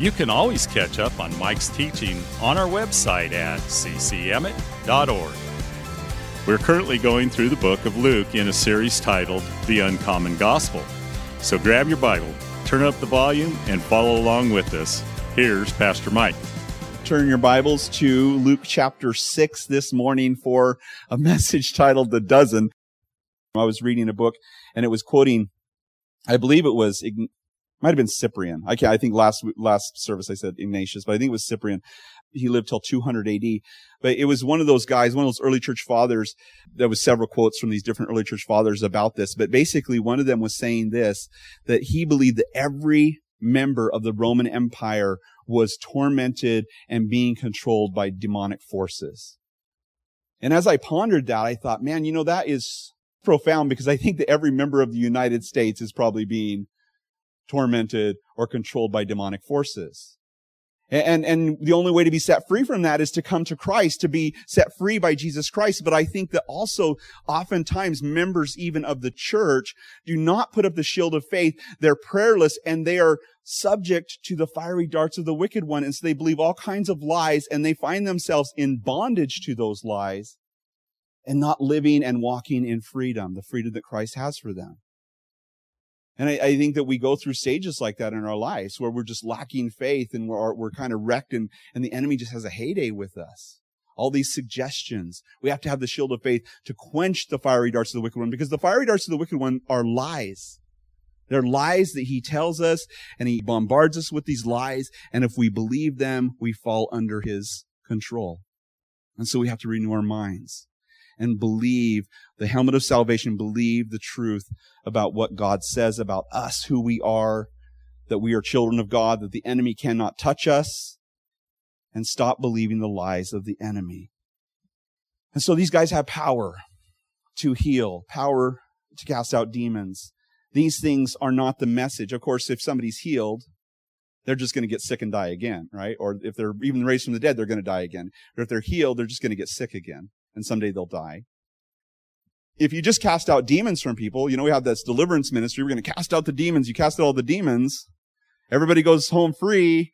you can always catch up on Mike's teaching on our website at ccemmett.org. We're currently going through the book of Luke in a series titled The Uncommon Gospel. So grab your Bible, turn up the volume, and follow along with us. Here's Pastor Mike. Turn your Bibles to Luke chapter 6 this morning for a message titled The Dozen. I was reading a book and it was quoting, I believe it was might have been Cyprian. I, I think last last service I said Ignatius, but I think it was Cyprian. He lived till 200 AD. But it was one of those guys, one of those early church fathers. There was several quotes from these different early church fathers about this. But basically, one of them was saying this: that he believed that every member of the Roman Empire was tormented and being controlled by demonic forces. And as I pondered that, I thought, man, you know, that is profound because I think that every member of the United States is probably being tormented, or controlled by demonic forces. And, and the only way to be set free from that is to come to Christ, to be set free by Jesus Christ. But I think that also oftentimes members even of the church do not put up the shield of faith. They're prayerless and they are subject to the fiery darts of the wicked one. And so they believe all kinds of lies and they find themselves in bondage to those lies and not living and walking in freedom, the freedom that Christ has for them. And I, I, think that we go through stages like that in our lives where we're just lacking faith and we're, we're kind of wrecked and, and the enemy just has a heyday with us. All these suggestions. We have to have the shield of faith to quench the fiery darts of the wicked one because the fiery darts of the wicked one are lies. They're lies that he tells us and he bombards us with these lies. And if we believe them, we fall under his control. And so we have to renew our minds and believe the helmet of salvation, believe the truth about what God says about us, who we are, that we are children of God, that the enemy cannot touch us, and stop believing the lies of the enemy. And so these guys have power to heal, power to cast out demons. These things are not the message. Of course, if somebody's healed, they're just going to get sick and die again, right? Or if they're even raised from the dead, they're going to die again. Or if they're healed, they're just going to get sick again and someday they'll die. If you just cast out demons from people, you know, we have this deliverance ministry. We're going to cast out the demons. You cast out all the demons. Everybody goes home free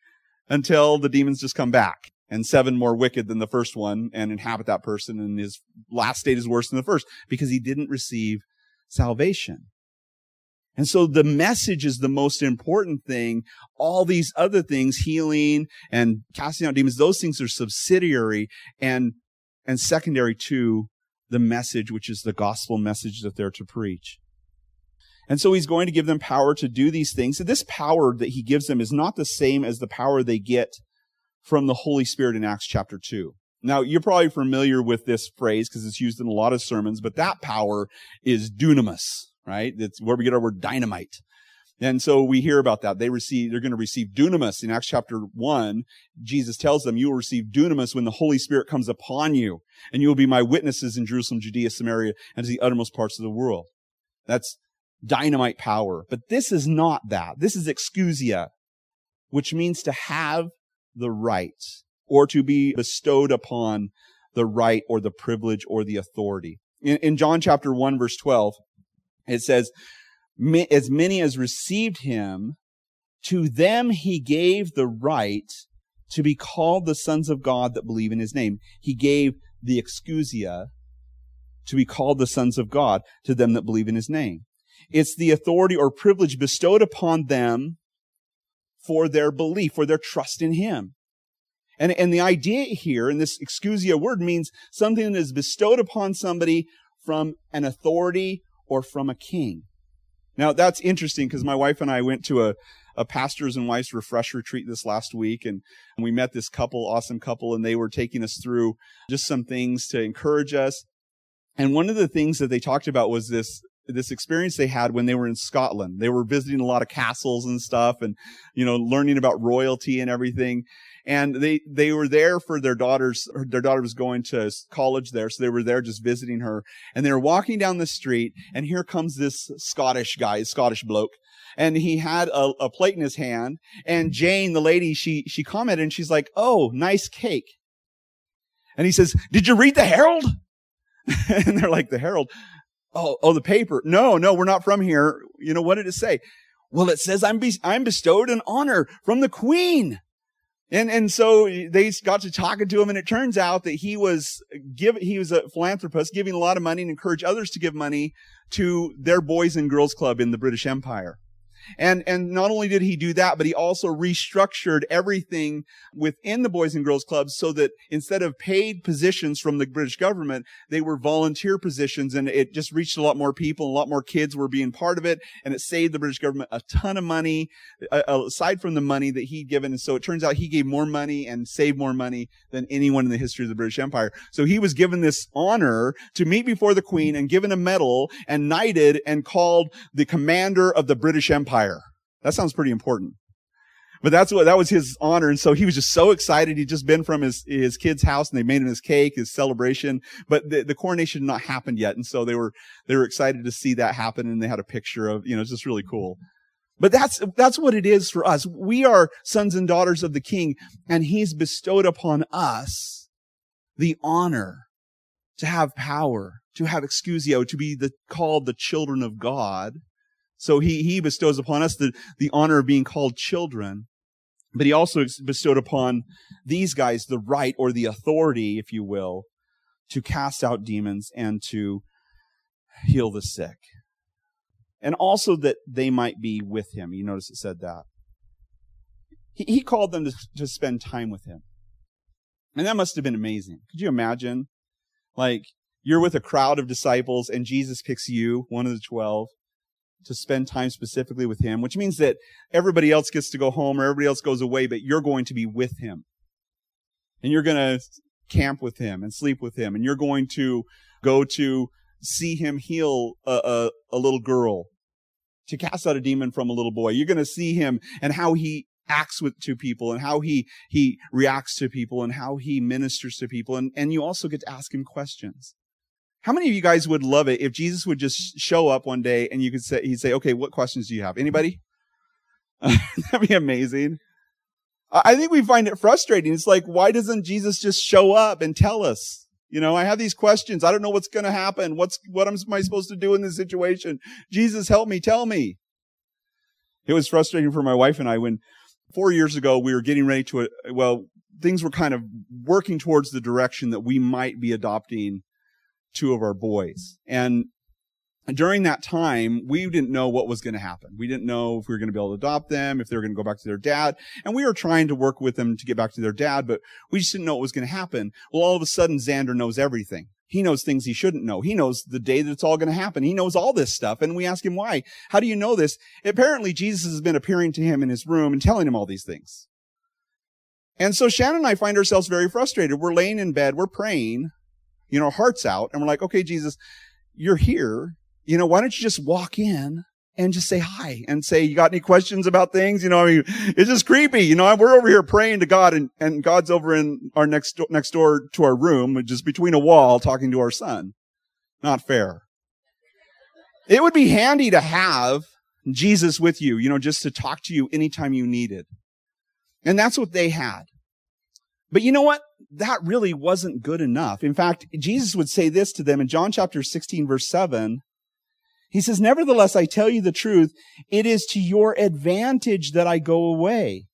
until the demons just come back and seven more wicked than the first one and inhabit that person. And his last state is worse than the first because he didn't receive salvation. And so the message is the most important thing. All these other things, healing and casting out demons, those things are subsidiary and and secondary to the message, which is the gospel message that they're to preach. And so he's going to give them power to do these things. And this power that he gives them is not the same as the power they get from the Holy Spirit in Acts chapter 2. Now, you're probably familiar with this phrase because it's used in a lot of sermons, but that power is dunamis, right? It's where we get our word dynamite. And so we hear about that. They receive, they're going to receive dunamis in Acts chapter one. Jesus tells them, you will receive dunamis when the Holy Spirit comes upon you and you will be my witnesses in Jerusalem, Judea, Samaria, and to the uttermost parts of the world. That's dynamite power. But this is not that. This is exousia, which means to have the right or to be bestowed upon the right or the privilege or the authority. In, in John chapter 1 verse 12, it says, as many as received him, to them he gave the right to be called the sons of God that believe in his name. He gave the exousia to be called the sons of God to them that believe in his name. It's the authority or privilege bestowed upon them for their belief, for their trust in him. And, and the idea here in this exousia word means something that is bestowed upon somebody from an authority or from a king. Now that's interesting because my wife and I went to a, a pastors and wives refresh retreat this last week and we met this couple, awesome couple, and they were taking us through just some things to encourage us. And one of the things that they talked about was this this experience they had when they were in Scotland. They were visiting a lot of castles and stuff and, you know, learning about royalty and everything. And they, they were there for their daughter's, their daughter was going to college there. So they were there just visiting her and they were walking down the street and here comes this Scottish guy, Scottish bloke. And he had a, a plate in his hand and Jane, the lady, she, she commented and she's like, Oh, nice cake. And he says, did you read the Herald? and they're like, the Herald. Oh, oh, the paper. No, no, we're not from here. You know, what did it say? Well, it says I'm, be- I'm bestowed an honor from the queen. And, and so they got to talking to him and it turns out that he was give, he was a philanthropist giving a lot of money and encourage others to give money to their boys and girls club in the British Empire. And, and not only did he do that, but he also restructured everything within the Boys and Girls Clubs so that instead of paid positions from the British government, they were volunteer positions and it just reached a lot more people. A lot more kids were being part of it and it saved the British government a ton of money aside from the money that he'd given. And so it turns out he gave more money and saved more money than anyone in the history of the British Empire. So he was given this honor to meet before the Queen and given a medal and knighted and called the commander of the British Empire empire. That sounds pretty important. But that's what, that was his honor. And so he was just so excited. He'd just been from his, his kid's house and they made him his cake, his celebration. But the, the coronation had not happened yet. And so they were, they were excited to see that happen. And they had a picture of, you know, it's just really cool. But that's, that's what it is for us. We are sons and daughters of the king and he's bestowed upon us the honor to have power, to have exousia, to be the, called the children of God. So he, he bestows upon us the, the honor of being called children, but he also bestowed upon these guys the right or the authority, if you will, to cast out demons and to heal the sick. And also that they might be with him. You notice it said that. He, he called them to, to spend time with him. And that must have been amazing. Could you imagine? Like, you're with a crowd of disciples and Jesus picks you, one of the twelve, to spend time specifically with him, which means that everybody else gets to go home or everybody else goes away, but you're going to be with him. And you're going to camp with him and sleep with him. And you're going to go to see him heal a, a, a little girl, to cast out a demon from a little boy. You're going to see him and how he acts with to people and how he he reacts to people and how he ministers to people and and you also get to ask him questions how many of you guys would love it if Jesus would just show up one day and you could say, he'd say, okay, what questions do you have? Anybody? That'd be amazing. I think we find it frustrating. It's like, why doesn't Jesus just show up and tell us? You know, I have these questions. I don't know what's going to happen. What's, what am I supposed to do in this situation? Jesus, help me. Tell me. It was frustrating for my wife and I when four years ago we were getting ready to, uh, well, things were kind of working towards the direction that we might be adopting two of our boys. And during that time, we didn't know what was going to happen. We didn't know if we were going to be able to adopt them, if they were going to go back to their dad. And we were trying to work with them to get back to their dad, but we just didn't know what was going to happen. Well, all of a sudden, Xander knows everything. He knows things he shouldn't know. He knows the day that it's all going to happen. He knows all this stuff. And we ask him why. How do you know this? Apparently, Jesus has been appearing to him in his room and telling him all these things. And so Shannon and I find ourselves very frustrated. We're laying in bed, we're praying, you know, hearts out and we're like, okay, Jesus, you're here. You know, why don't you just walk in and just say hi and say, you got any questions about things? You know, I mean, it's just creepy. You know, we're over here praying to God and, and God's over in our next, next door to our room, just between a wall talking to our son. Not fair. It would be handy to have Jesus with you, you know, just to talk to you anytime you needed. And that's what they had. But you know what? That really wasn't good enough. In fact, Jesus would say this to them in John chapter 16 verse 7. He says, Nevertheless, I tell you the truth, it is to your advantage that I go away.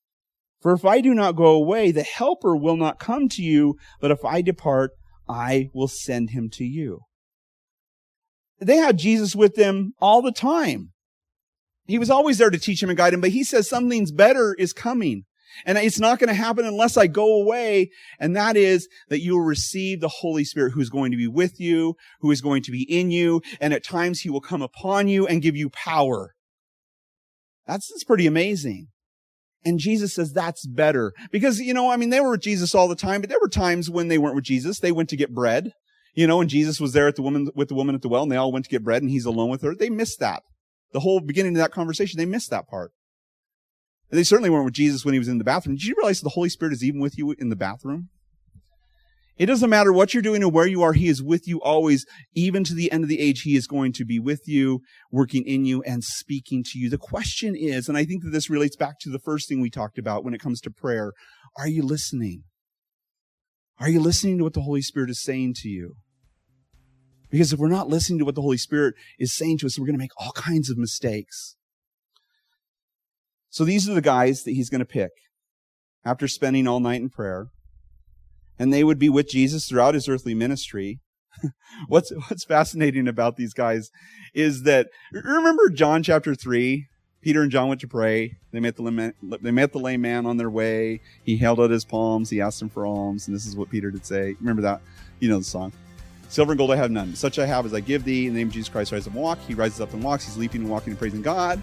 For if I do not go away, the helper will not come to you, but if I depart, I will send him to you. They had Jesus with them all the time. He was always there to teach him and guide him, but he says something's better is coming. And it's not going to happen unless I go away. And that is that you will receive the Holy Spirit who's going to be with you, who is going to be in you. And at times he will come upon you and give you power. That's, that's pretty amazing. And Jesus says that's better because, you know, I mean, they were with Jesus all the time, but there were times when they weren't with Jesus. They went to get bread You know, and Jesus was there at the woman, with the woman at the well and they all went to get bread and he's alone with her. They missed that. The whole beginning of that conversation, they missed that part. They certainly weren't with Jesus when he was in the bathroom. Did you realize the Holy Spirit is even with you in the bathroom? It doesn't matter what you're doing or where you are. He is with you always. Even to the end of the age, he is going to be with you, working in you and speaking to you. The question is, and I think that this relates back to the first thing we talked about when it comes to prayer. Are you listening? Are you listening to what the Holy Spirit is saying to you? Because if we're not listening to what the Holy Spirit is saying to us, we're going to make all kinds of mistakes. So these are the guys that he's going to pick after spending all night in prayer. And they would be with Jesus throughout his earthly ministry. what's, what's fascinating about these guys is that, remember John chapter 3? Peter and John went to pray. They met the they met the lame man on their way. He held out his palms. He asked him for alms, and this is what Peter did say. Remember that? You know the song. Silver and gold I have none. Such I have as I give thee. In the name of Jesus Christ, rise and walk. He rises up and walks. He's leaping and walking and praising God.